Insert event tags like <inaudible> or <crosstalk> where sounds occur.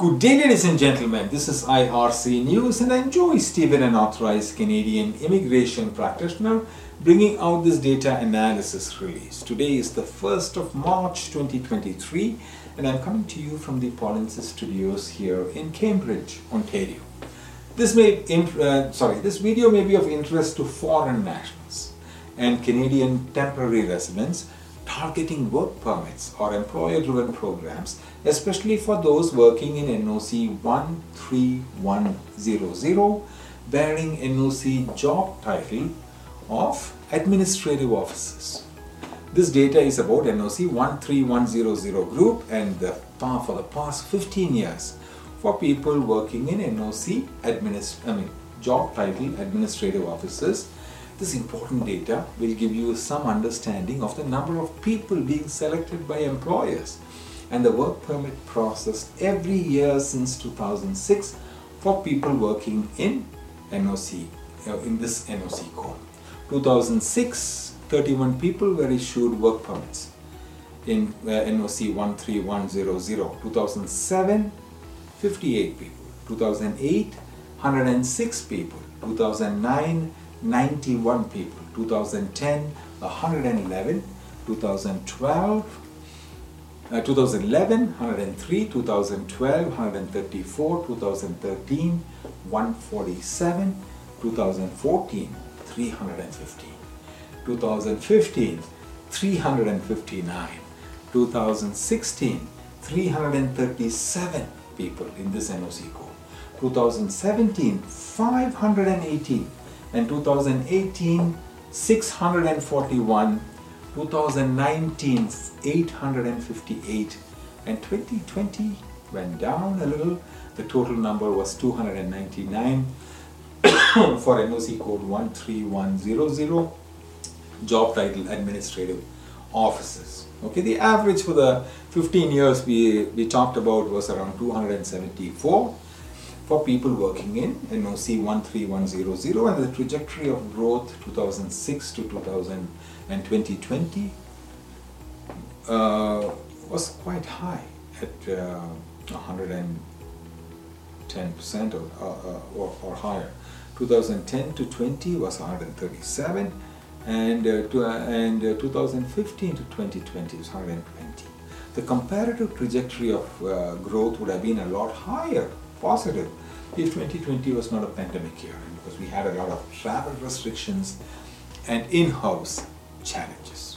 Good day, ladies and gentlemen. This is IRC News, and I'm Joey Stephen, an authorized Canadian immigration practitioner, bringing out this data analysis release. Today is the 1st of March 2023, and I'm coming to you from the Paulinsis Studios here in Cambridge, Ontario. This may, uh, sorry, this video may be of interest to foreign nationals and Canadian temporary residents targeting work permits or employer-driven programs, especially for those working in NOC 13100 bearing NOC job title of administrative offices. This data is about NOC 13100 group and the, for the past 15 years for people working in NOC administ I mean, job title administrative officers this important data will give you some understanding of the number of people being selected by employers and the work permit process every year since 2006 for people working in NOC, uh, in this NOC code. 2006, 31 people were issued work permits in uh, NOC 13100. 2007, 58 people. 2008, 106 people. 2009, 91 people 2010 111 2012 uh, 2011 103 2012 134 2013 147 2014 315 2015 359 2016 337 people in this NOC code 2017 518 and 2018 641 2019 858 and 2020 went down a little. The total number was 299 <coughs> for NOC code 13100 job title administrative offices. Okay the average for the 15 years we we talked about was around 274 for people working in NOC 13100 and the trajectory of growth 2006 to 2000 and 2020 uh, was quite high at uh, 110% or, uh, uh, or, or, higher. 2010 to 20 was 137 and, uh, to, uh, and 2015 to 2020 was 120. The comparative trajectory of growth would have been a lot higher positive if 2020 was not a pandemic year because we had a lot of travel restrictions and in-house challenges.